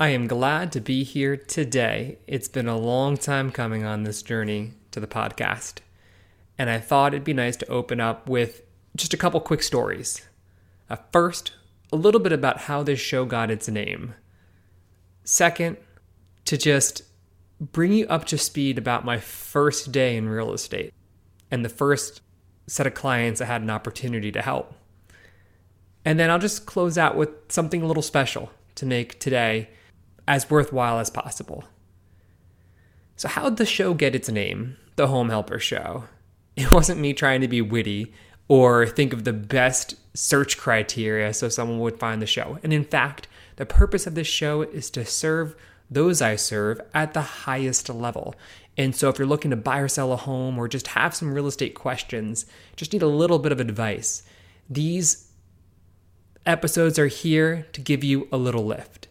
I am glad to be here today. It's been a long time coming on this journey to the podcast. And I thought it'd be nice to open up with just a couple quick stories. Uh, first, a little bit about how this show got its name. Second, to just bring you up to speed about my first day in real estate and the first set of clients I had an opportunity to help. And then I'll just close out with something a little special to make today as worthwhile as possible. So, how did the show get its name, The Home Helper Show? It wasn't me trying to be witty or think of the best search criteria so someone would find the show. And in fact, the purpose of this show is to serve those I serve at the highest level. And so, if you're looking to buy or sell a home or just have some real estate questions, just need a little bit of advice, these episodes are here to give you a little lift.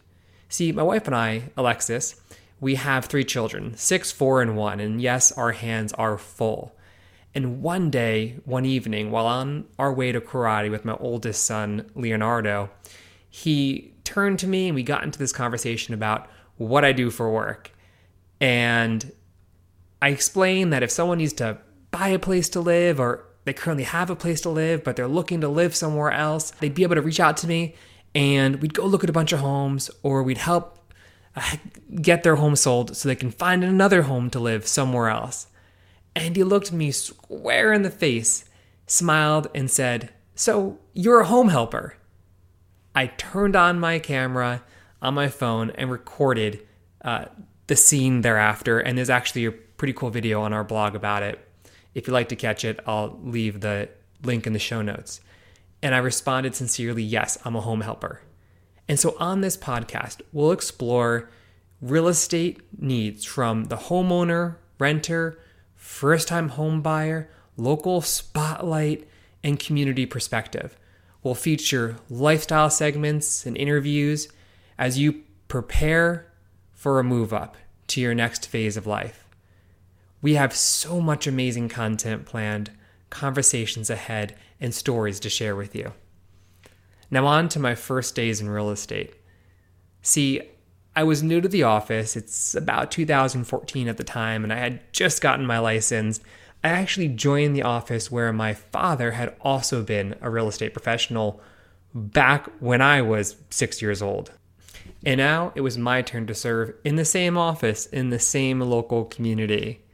See, my wife and I, Alexis, we have three children six, four, and one. And yes, our hands are full. And one day, one evening, while on our way to karate with my oldest son, Leonardo, he turned to me and we got into this conversation about what I do for work. And I explained that if someone needs to buy a place to live or they currently have a place to live, but they're looking to live somewhere else, they'd be able to reach out to me and we'd go look at a bunch of homes or we'd help uh, get their home sold so they can find another home to live somewhere else. And he looked me square in the face, smiled, and said, So you're a home helper? I turned on my camera on my phone and recorded uh, the scene thereafter. And there's actually a pretty cool video on our blog about it. If you'd like to catch it, I'll leave the link in the show notes. And I responded sincerely, Yes, I'm a home helper. And so on this podcast, we'll explore real estate needs from the homeowner, renter, first time home buyer, local spotlight, and community perspective. We'll feature lifestyle segments and interviews as you prepare for a move up to your next phase of life. We have so much amazing content planned, conversations ahead, and stories to share with you. Now, on to my first days in real estate. See, I was new to the office. It's about 2014 at the time, and I had just gotten my license. I actually joined the office where my father had also been a real estate professional back when I was six years old. And now it was my turn to serve in the same office in the same local community.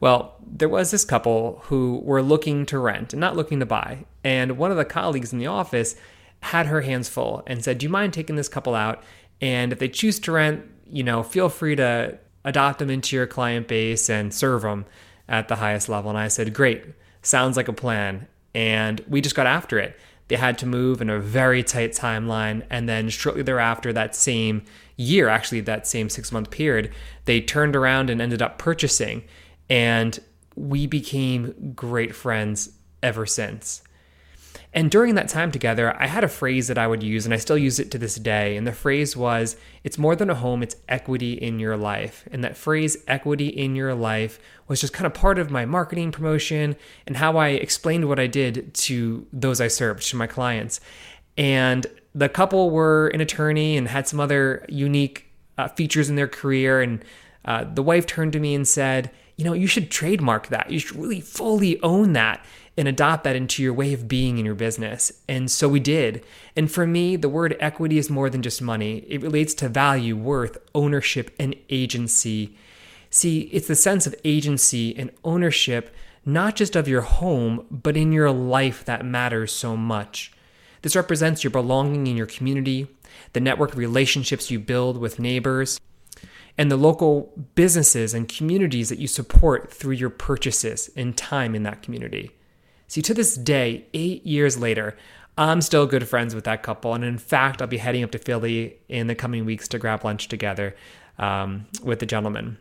Well, there was this couple who were looking to rent and not looking to buy. And one of the colleagues in the office had her hands full and said, Do you mind taking this couple out? And if they choose to rent, you know, feel free to adopt them into your client base and serve them at the highest level. And I said, Great, sounds like a plan. And we just got after it. They had to move in a very tight timeline. And then shortly thereafter, that same year, actually, that same six month period, they turned around and ended up purchasing. And we became great friends ever since. And during that time together, I had a phrase that I would use, and I still use it to this day. And the phrase was, It's more than a home, it's equity in your life. And that phrase, equity in your life, was just kind of part of my marketing promotion and how I explained what I did to those I served, to my clients. And the couple were an attorney and had some other unique uh, features in their career. And uh, the wife turned to me and said, you know, you should trademark that. You should really fully own that and adopt that into your way of being in your business. And so we did. And for me, the word equity is more than just money, it relates to value, worth, ownership, and agency. See, it's the sense of agency and ownership, not just of your home, but in your life that matters so much. This represents your belonging in your community, the network of relationships you build with neighbors, and the local businesses and communities that you support through your purchases and time in that community. See, to this day, eight years later, I'm still good friends with that couple. And in fact, I'll be heading up to Philly in the coming weeks to grab lunch together um, with the gentleman.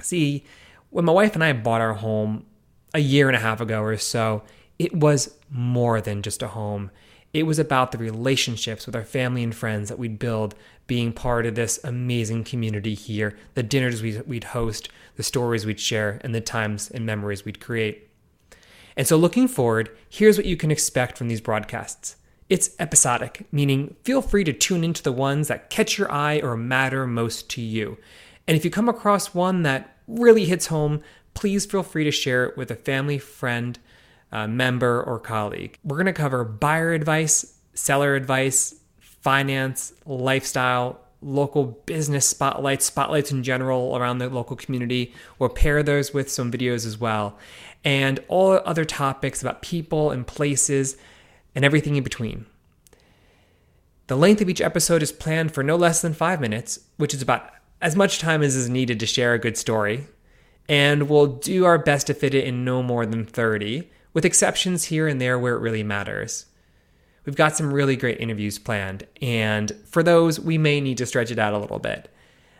See, when my wife and I bought our home a year and a half ago or so, it was more than just a home. It was about the relationships with our family and friends that we'd build being part of this amazing community here, the dinners we'd host, the stories we'd share, and the times and memories we'd create. And so, looking forward, here's what you can expect from these broadcasts It's episodic, meaning feel free to tune into the ones that catch your eye or matter most to you. And if you come across one that really hits home, please feel free to share it with a family, friend, uh, member, or colleague. We're going to cover buyer advice, seller advice, finance, lifestyle, local business spotlights, spotlights in general around the local community. We'll pair those with some videos as well. And all other topics about people and places and everything in between. The length of each episode is planned for no less than five minutes, which is about as much time as is needed to share a good story. And we'll do our best to fit it in no more than 30, with exceptions here and there where it really matters. We've got some really great interviews planned, and for those, we may need to stretch it out a little bit.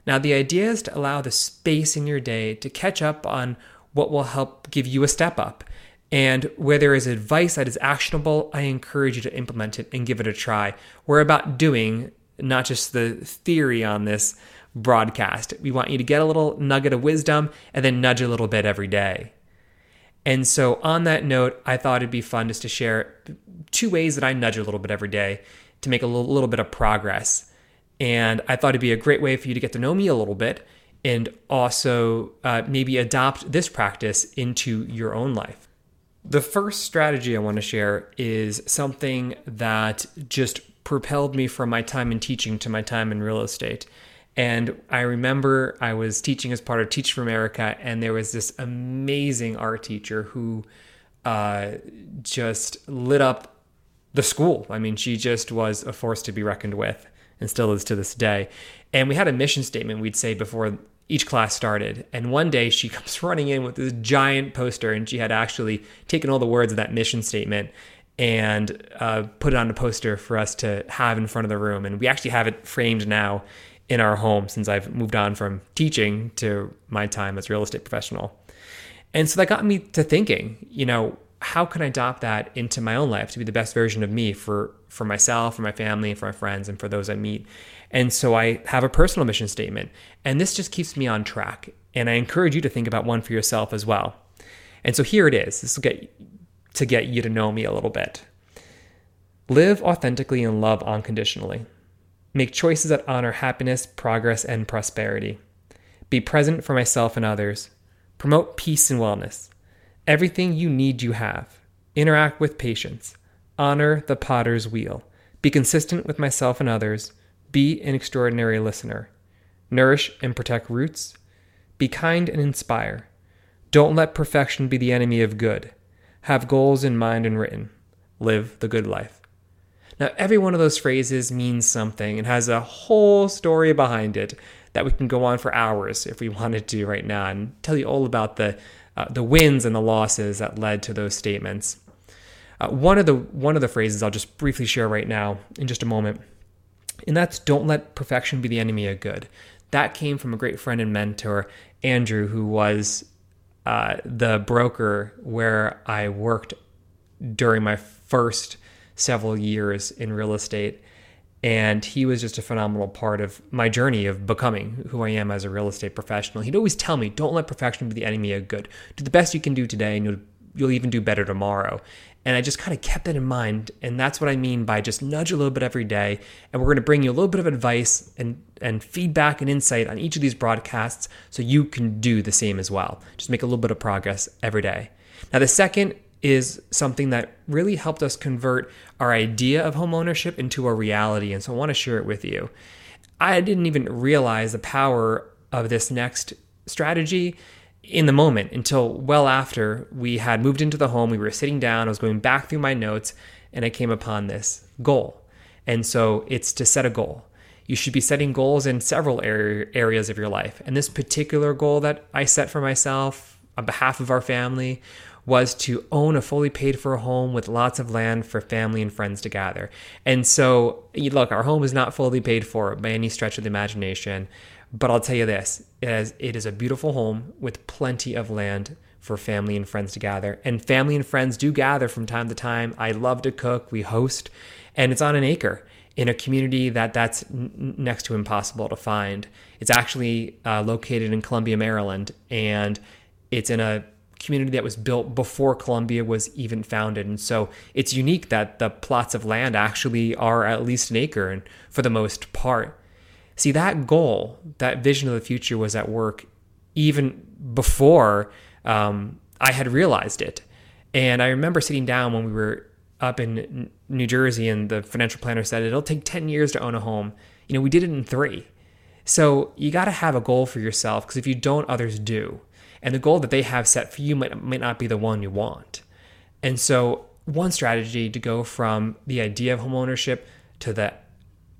Now, the idea is to allow the space in your day to catch up on what will help give you a step up. And where there is advice that is actionable, I encourage you to implement it and give it a try. We're about doing, not just the theory on this broadcast. We want you to get a little nugget of wisdom and then nudge a little bit every day. And so, on that note, I thought it'd be fun just to share two ways that I nudge a little bit every day to make a little, little bit of progress. And I thought it'd be a great way for you to get to know me a little bit and also uh, maybe adopt this practice into your own life. The first strategy I want to share is something that just propelled me from my time in teaching to my time in real estate. And I remember I was teaching as part of Teach for America, and there was this amazing art teacher who uh, just lit up the school. I mean, she just was a force to be reckoned with and still is to this day. And we had a mission statement we'd say before each class started. And one day she comes running in with this giant poster, and she had actually taken all the words of that mission statement and uh, put it on a poster for us to have in front of the room. And we actually have it framed now in our home since I've moved on from teaching to my time as real estate professional. And so that got me to thinking, you know, how can I adopt that into my own life to be the best version of me for for myself, for my family, for my friends, and for those I meet? And so I have a personal mission statement, and this just keeps me on track. And I encourage you to think about one for yourself as well. And so here it is. This will get to get you to know me a little bit. Live authentically and love unconditionally. Make choices that honor happiness, progress, and prosperity. Be present for myself and others. Promote peace and wellness. Everything you need, you have. Interact with patience. Honor the potter's wheel. Be consistent with myself and others. Be an extraordinary listener. Nourish and protect roots. Be kind and inspire. Don't let perfection be the enemy of good. Have goals in mind and written. Live the good life. Now, every one of those phrases means something and has a whole story behind it that we can go on for hours if we wanted to right now and tell you all about the uh, the wins and the losses that led to those statements. Uh, one of the one of the phrases I'll just briefly share right now in just a moment, and that's "Don't let perfection be the enemy of good." That came from a great friend and mentor, Andrew, who was uh, the broker where I worked during my first several years in real estate. And he was just a phenomenal part of my journey of becoming who I am as a real estate professional. He'd always tell me, don't let perfection be the enemy of good. Do the best you can do today, and you'll, you'll even do better tomorrow. And I just kind of kept that in mind. And that's what I mean by just nudge a little bit every day. And we're going to bring you a little bit of advice and, and feedback and insight on each of these broadcasts so you can do the same as well. Just make a little bit of progress every day. Now, the second is something that really helped us convert our idea of home ownership into a reality. And so I want to share it with you. I didn't even realize the power of this next strategy in the moment until well after we had moved into the home. We were sitting down, I was going back through my notes, and I came upon this goal. And so it's to set a goal. You should be setting goals in several areas of your life. And this particular goal that I set for myself on behalf of our family was to own a fully paid for home with lots of land for family and friends to gather. And so, look, our home is not fully paid for by any stretch of the imagination, but I'll tell you this it is, it is a beautiful home with plenty of land for family and friends to gather. And family and friends do gather from time to time. I love to cook, we host, and it's on an acre in a community that that's n- next to impossible to find. It's actually uh, located in Columbia, Maryland, and it's in a community that was built before Columbia was even founded. And so it's unique that the plots of land actually are at least an acre and for the most part. See, that goal, that vision of the future was at work even before um, I had realized it. And I remember sitting down when we were up in New Jersey and the financial planner said it'll take 10 years to own a home. You know, we did it in three. So you got to have a goal for yourself because if you don't, others do. And the goal that they have set for you might, might not be the one you want. And so, one strategy to go from the idea of homeownership to the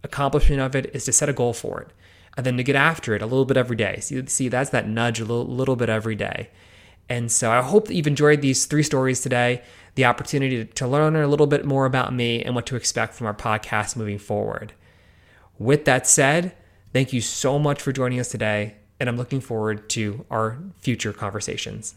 accomplishment of it is to set a goal for it and then to get after it a little bit every day. See, see that's that nudge a little, little bit every day. And so I hope that you've enjoyed these three stories today, the opportunity to learn a little bit more about me and what to expect from our podcast moving forward. With that said, thank you so much for joining us today, and I'm looking forward to our future conversations.